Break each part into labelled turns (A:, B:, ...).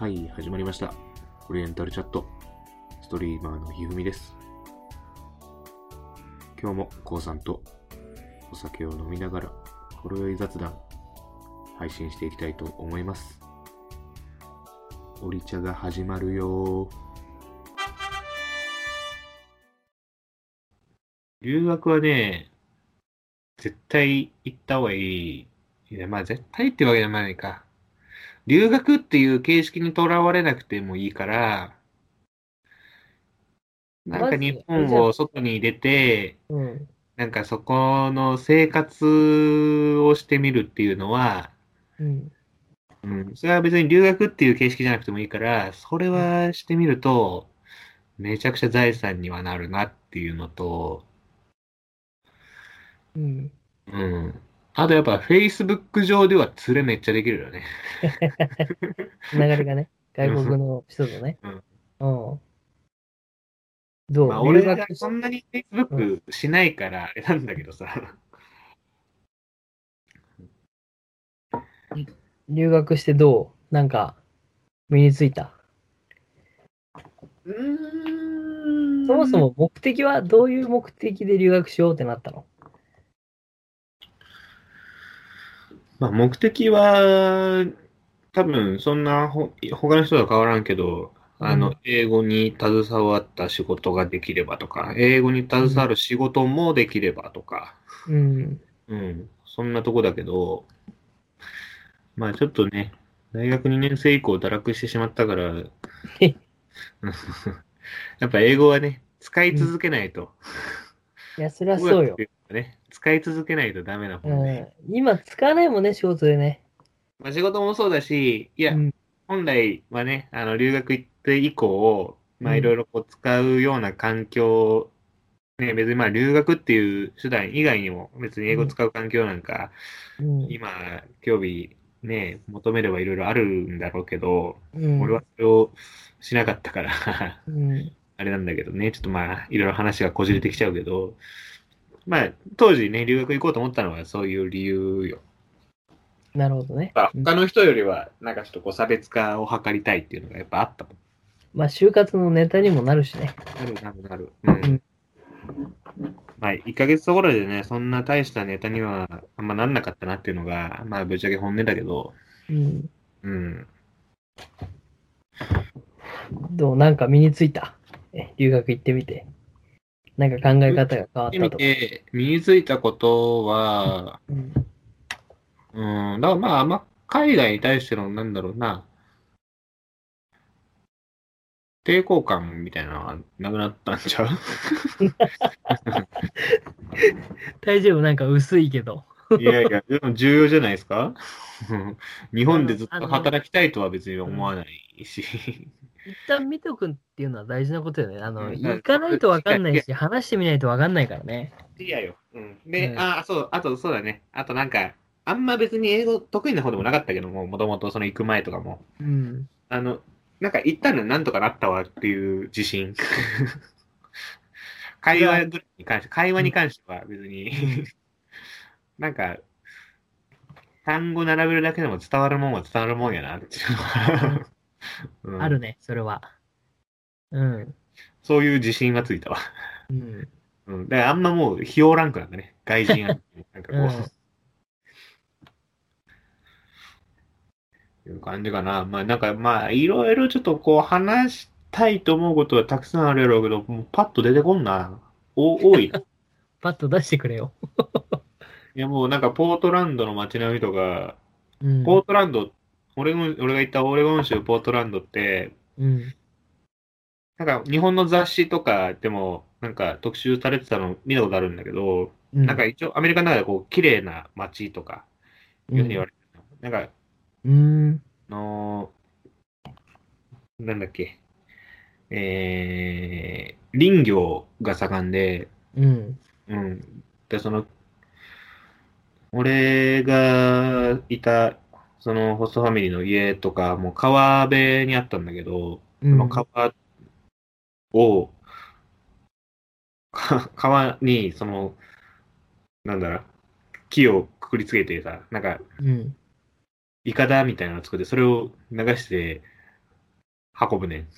A: はい、始まりました。オリエンタルチャット。ストリーマーのひふみです。今日もこうさんとお酒を飲みながら、ほろ酔い雑談、配信していきたいと思います。オリ茶が始まるよ留学はね、絶対行った方がいい。いや、まあ絶対ってわけじゃないか。留学っていう形式にとらわれなくてもいいから、なんか日本を外に出て、
B: うん。
A: なんかそこの生活をしてみるっていうのは、
B: うん。
A: うん、それは別に留学っていう形式じゃなくてもいいから、それはしてみると、めちゃくちゃ財産にはなるなっていうのと、
B: うん。
A: うん。あとやっぱ Facebook 上では連れめっちゃできるよね。
B: つながりがね、外国の人とね。うん。どう、
A: まあ俺がそんなに Facebook しないからあれなんだけどさ。
B: 留学してどう？なんか、身についた？
A: うーん
B: そもそも目的はどういう目的で留学しようってなったの？
A: まあ、目的は、多分そんなほ他の人とは変わらんけど、あの
B: うん、
A: 英語に携わった仕事ができればとか、英語に携わる仕事もできればとか、
B: うん。
A: うん、そんなとこだけど、まあちょっとね、大学2年生以降堕落してしまったから、
B: へ
A: やっぱ英語はね、使い続けないと。
B: いや、そりゃそうよ
A: ね、使い続けないとダメな
B: う
A: 本で。
B: ん。今使わないもんね、仕事でね。
A: まあ仕事もそうだし、いや、
B: うん。
A: 本来はね、あの、留学行って以降、まあ
B: うん
A: いろいろこう使うような環境、ね、別にまあ留学っていう手段以外にも別に英語使う環境なんか、
B: うん。
A: 今、興味ね、求めればいろいろあるんだろうけど、
B: うん。
A: 俺はそれをしなかったから、
B: うん。
A: あれなんだけどね、ちょっとまあ、いろいろ話がこじれてきちゃうけど、まあ、当時ね、留学行こうと思ったのはそういう理由よ。
B: なるほどね。
A: 他の人よりは、なんかちょっとこう差別化を図りたいっていうのがやっぱあったもん。
B: まあ、就活のネタにもなるしね。
A: なるなるなる。うん。
B: うん
A: まあ、1ヶ月ところでね、そんな大したネタにはあんまなんなかったなっていうのが、まあ、ぶっちゃけ本音だけど、
B: うん。
A: うん。
B: どう？なんか身についた？え留学行ってみて。なんか考え方が変わったとか。
A: て、身についたことは、
B: うん。
A: うん、だからまあ、あんま海外に対しての、なんだろうな、抵抗感みたいなのはなくなったんちゃう？
B: 大丈夫？なんか薄いけど。
A: いやいや、でも重要じゃないですか？うん日本でずっと働きたいとは別に思わないし。
B: 一旦見とくっていうのは大事なことよね。あの、
A: うん
B: 行かないとわかんないし、話してみないとわかんないからね。
A: いやよ。うん。で、
B: うん
A: あ、そう、あとそうだね。あとなんか、あんま別に英語得意な方でもなかったけども、もともとその行く前とかも。
B: うん。
A: あの、なんか行ったらなんとかなったわっていう自信。会話ぐらいに関して、会話に関しては別に、なんか、単語並べるだけでも伝わるもんは伝わるもんやなっていうのはうん
B: あるね、それは。うん。
A: そういう自信がついたわ。
B: うん。
A: うん。だからあんまもう、費用ランクなんだね。外人や なんかこう、
B: うん
A: いう感じかな。まあなんかまあ、いろいろちょっとこう話したいと思うことはたくさんあるやろうけど、もうパッと出てこんな。お多い
B: パッと出してくれよ。
A: やもうなんかポートランドの街並みとか、
B: うん。
A: ポートランド、俺も俺が行ったオレゴン州ポートランドって、
B: うん。
A: なんか日本の雑誌とかでもなんか特集されてたの見たことあるんだけど、
B: うん。
A: なんか一応アメリカの中でこう綺麗な街とか、いうふうに言われてる、なんか
B: うん。
A: あのーなんだっけ、えー、林業が盛んで、
B: うん。
A: うん。で、その、俺がいた、そのホストファミリーの家とか、もう川辺にあったんだけど、
B: うん。
A: その川を、か川に、その、なんだろう、木をくくりつけてさ、なんか、
B: うん。
A: イカダみたいなのを作って、それを流して、運ぶねん。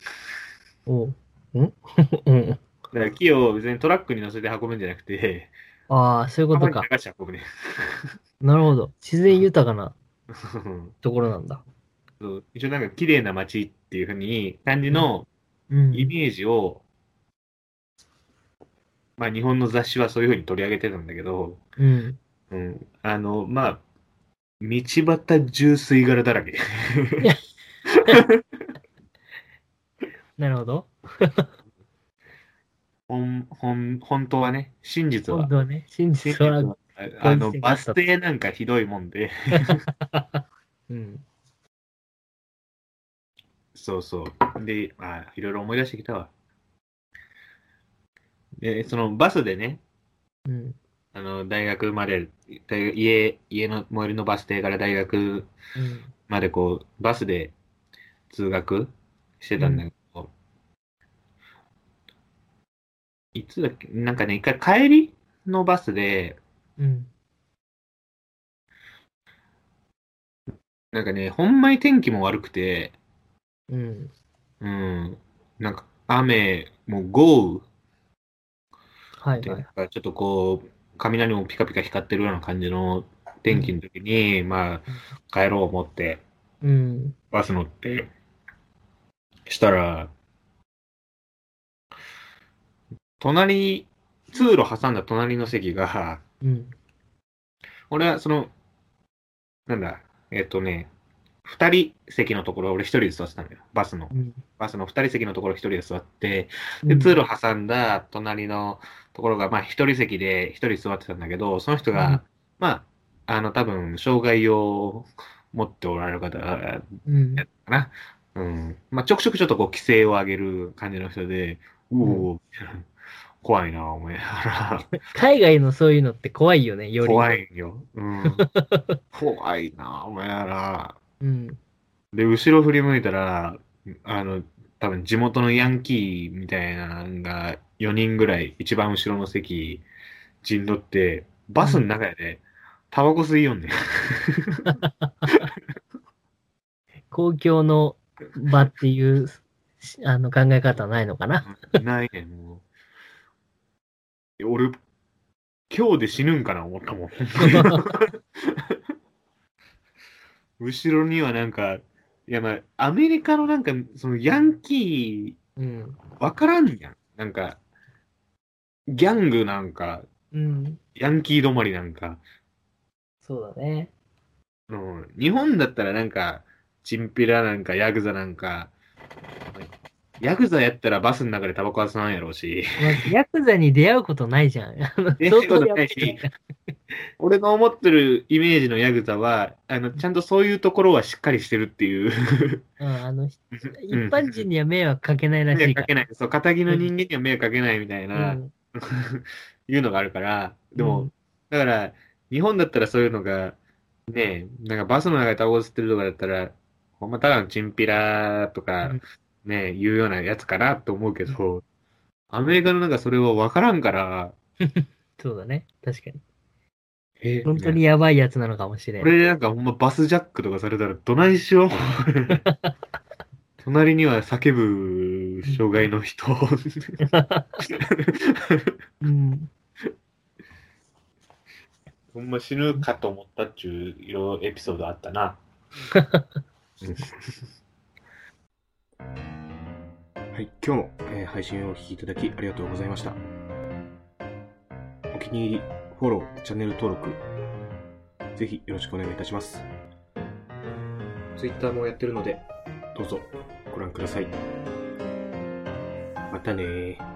B: おう。ん？うん。
A: だから木を別にトラックに乗せて運ぶんじゃなくて、
B: ああ、そういうことか。
A: 流して運ぶねん。
B: なるほど。自然豊かな ところなんだ。
A: そう一応なんか綺麗な街っていうふうに感じの
B: うん。
A: イメージを、まあ日本の雑誌はそういうふうに取り上げてたんだけど、
B: うん。
A: うん、あの、まあ、道端中吸い殻だらけ。
B: なるほど。
A: 本、本、本当はね、真実は
B: 本、当はね、真実は、
A: ああの、バス停なんかひどいもんで、
B: うん。
A: そうそう。で、まあ、いろいろ思い出してきたわ。で、そのバスでね、
B: うん。
A: あの、大学まで、家、家の最寄りのバス停から大学
B: うん。
A: までこう、バスで通学してたんだけど、いつだっけ？なんかね、一回帰りのバスで、
B: うん。
A: なんかね、ほんまに天気も悪くて、
B: うん。
A: うん、なんか雨、もう豪雨で、
B: はいはい。
A: なんかちょっとこう、雷もピカピカ光ってるような感じの天気の時に、まあ、帰ろう思って、
B: うん。
A: バス乗って、したら、隣、通路挟んだ隣の席が、
B: うん。
A: 俺はその、なんだ、えっとね、二人席のところ俺一人で座ってたのよ。バスの。
B: うん。
A: バスの二人席のところ一人で座って、で、
B: うん
A: 通路挟んだ隣のところが、まあ一人席で一人座ってたんだけど、その人が、
B: うん
A: まあ、あの、多分、障害を持っておられる方
B: うん。
A: かな。うん。まあ、ちょくちょくちょっとこう、規制を上げる感じの人で、うおー、怖いな、思いなが
B: 海外のそういうのって怖いよね、よ
A: ら。
B: り。
A: 怖いよ。うん。怖いな、思いながら。
B: うん。
A: で、後ろ振り向いたら、あの、多分地元のヤンキーみたいなのが4人ぐらい一番後ろの席陣取って、バスの中でタバコ吸いよんねん。
B: 公共の場っていう、あの、考え方はないのかな。
A: ないねん、もう。え俺、今日で死ぬんかな思ったもん。後ろにはなんか、いやまあ、アメリカのなんか、そのヤンキ
B: うん。
A: ー、わからんやん。なんか、ギャングなんか、
B: うん。
A: ヤンキー止まりなんか、
B: そうだね。
A: うん、日本だったらなんか、チンピラなんか、ヤクザなんか、ヤクザやったらバスの中でタバコは吸わんやろうし、
B: ヤクザに出会うことないじゃん。相当や
A: いし。俺の思ってるイメージのヤクザは、あの、ちゃんとそういうところはしっかりしてるっていう。
B: うん、あの、一般人には迷惑かけないらしいか。
A: 迷惑からけない。そう、仇の人間には迷惑かけないみたいな、
B: うん。
A: いうのがあるから、でも、
B: うん。
A: だから、日本だったらそういうのが、ねえ、なんかバスの中でタバコ吸ってるとかだったら、ほんまただのチンピラとか
B: うん、
A: ねえ、言うようなやつかなと思うけど、アメリカのなんかそれは分からんから、
B: そうだね。確かに。
A: え
B: 本当にやばいやつなのかもしれん。
A: これでなんかほんまバスジャックとかされたらどないしよう。隣には叫ぶ障害の人。
B: うん。
A: ほんま死ぬかと思ったっちゅうよエピソードあったな。
C: はい、今日も、えー配信をお聴きいただきありがとうございました。お気に入り、フォロー、チャンネル登録、ぜひよろしくお願いいたします。Twitter もやってるので、どうぞご覧ください。またね。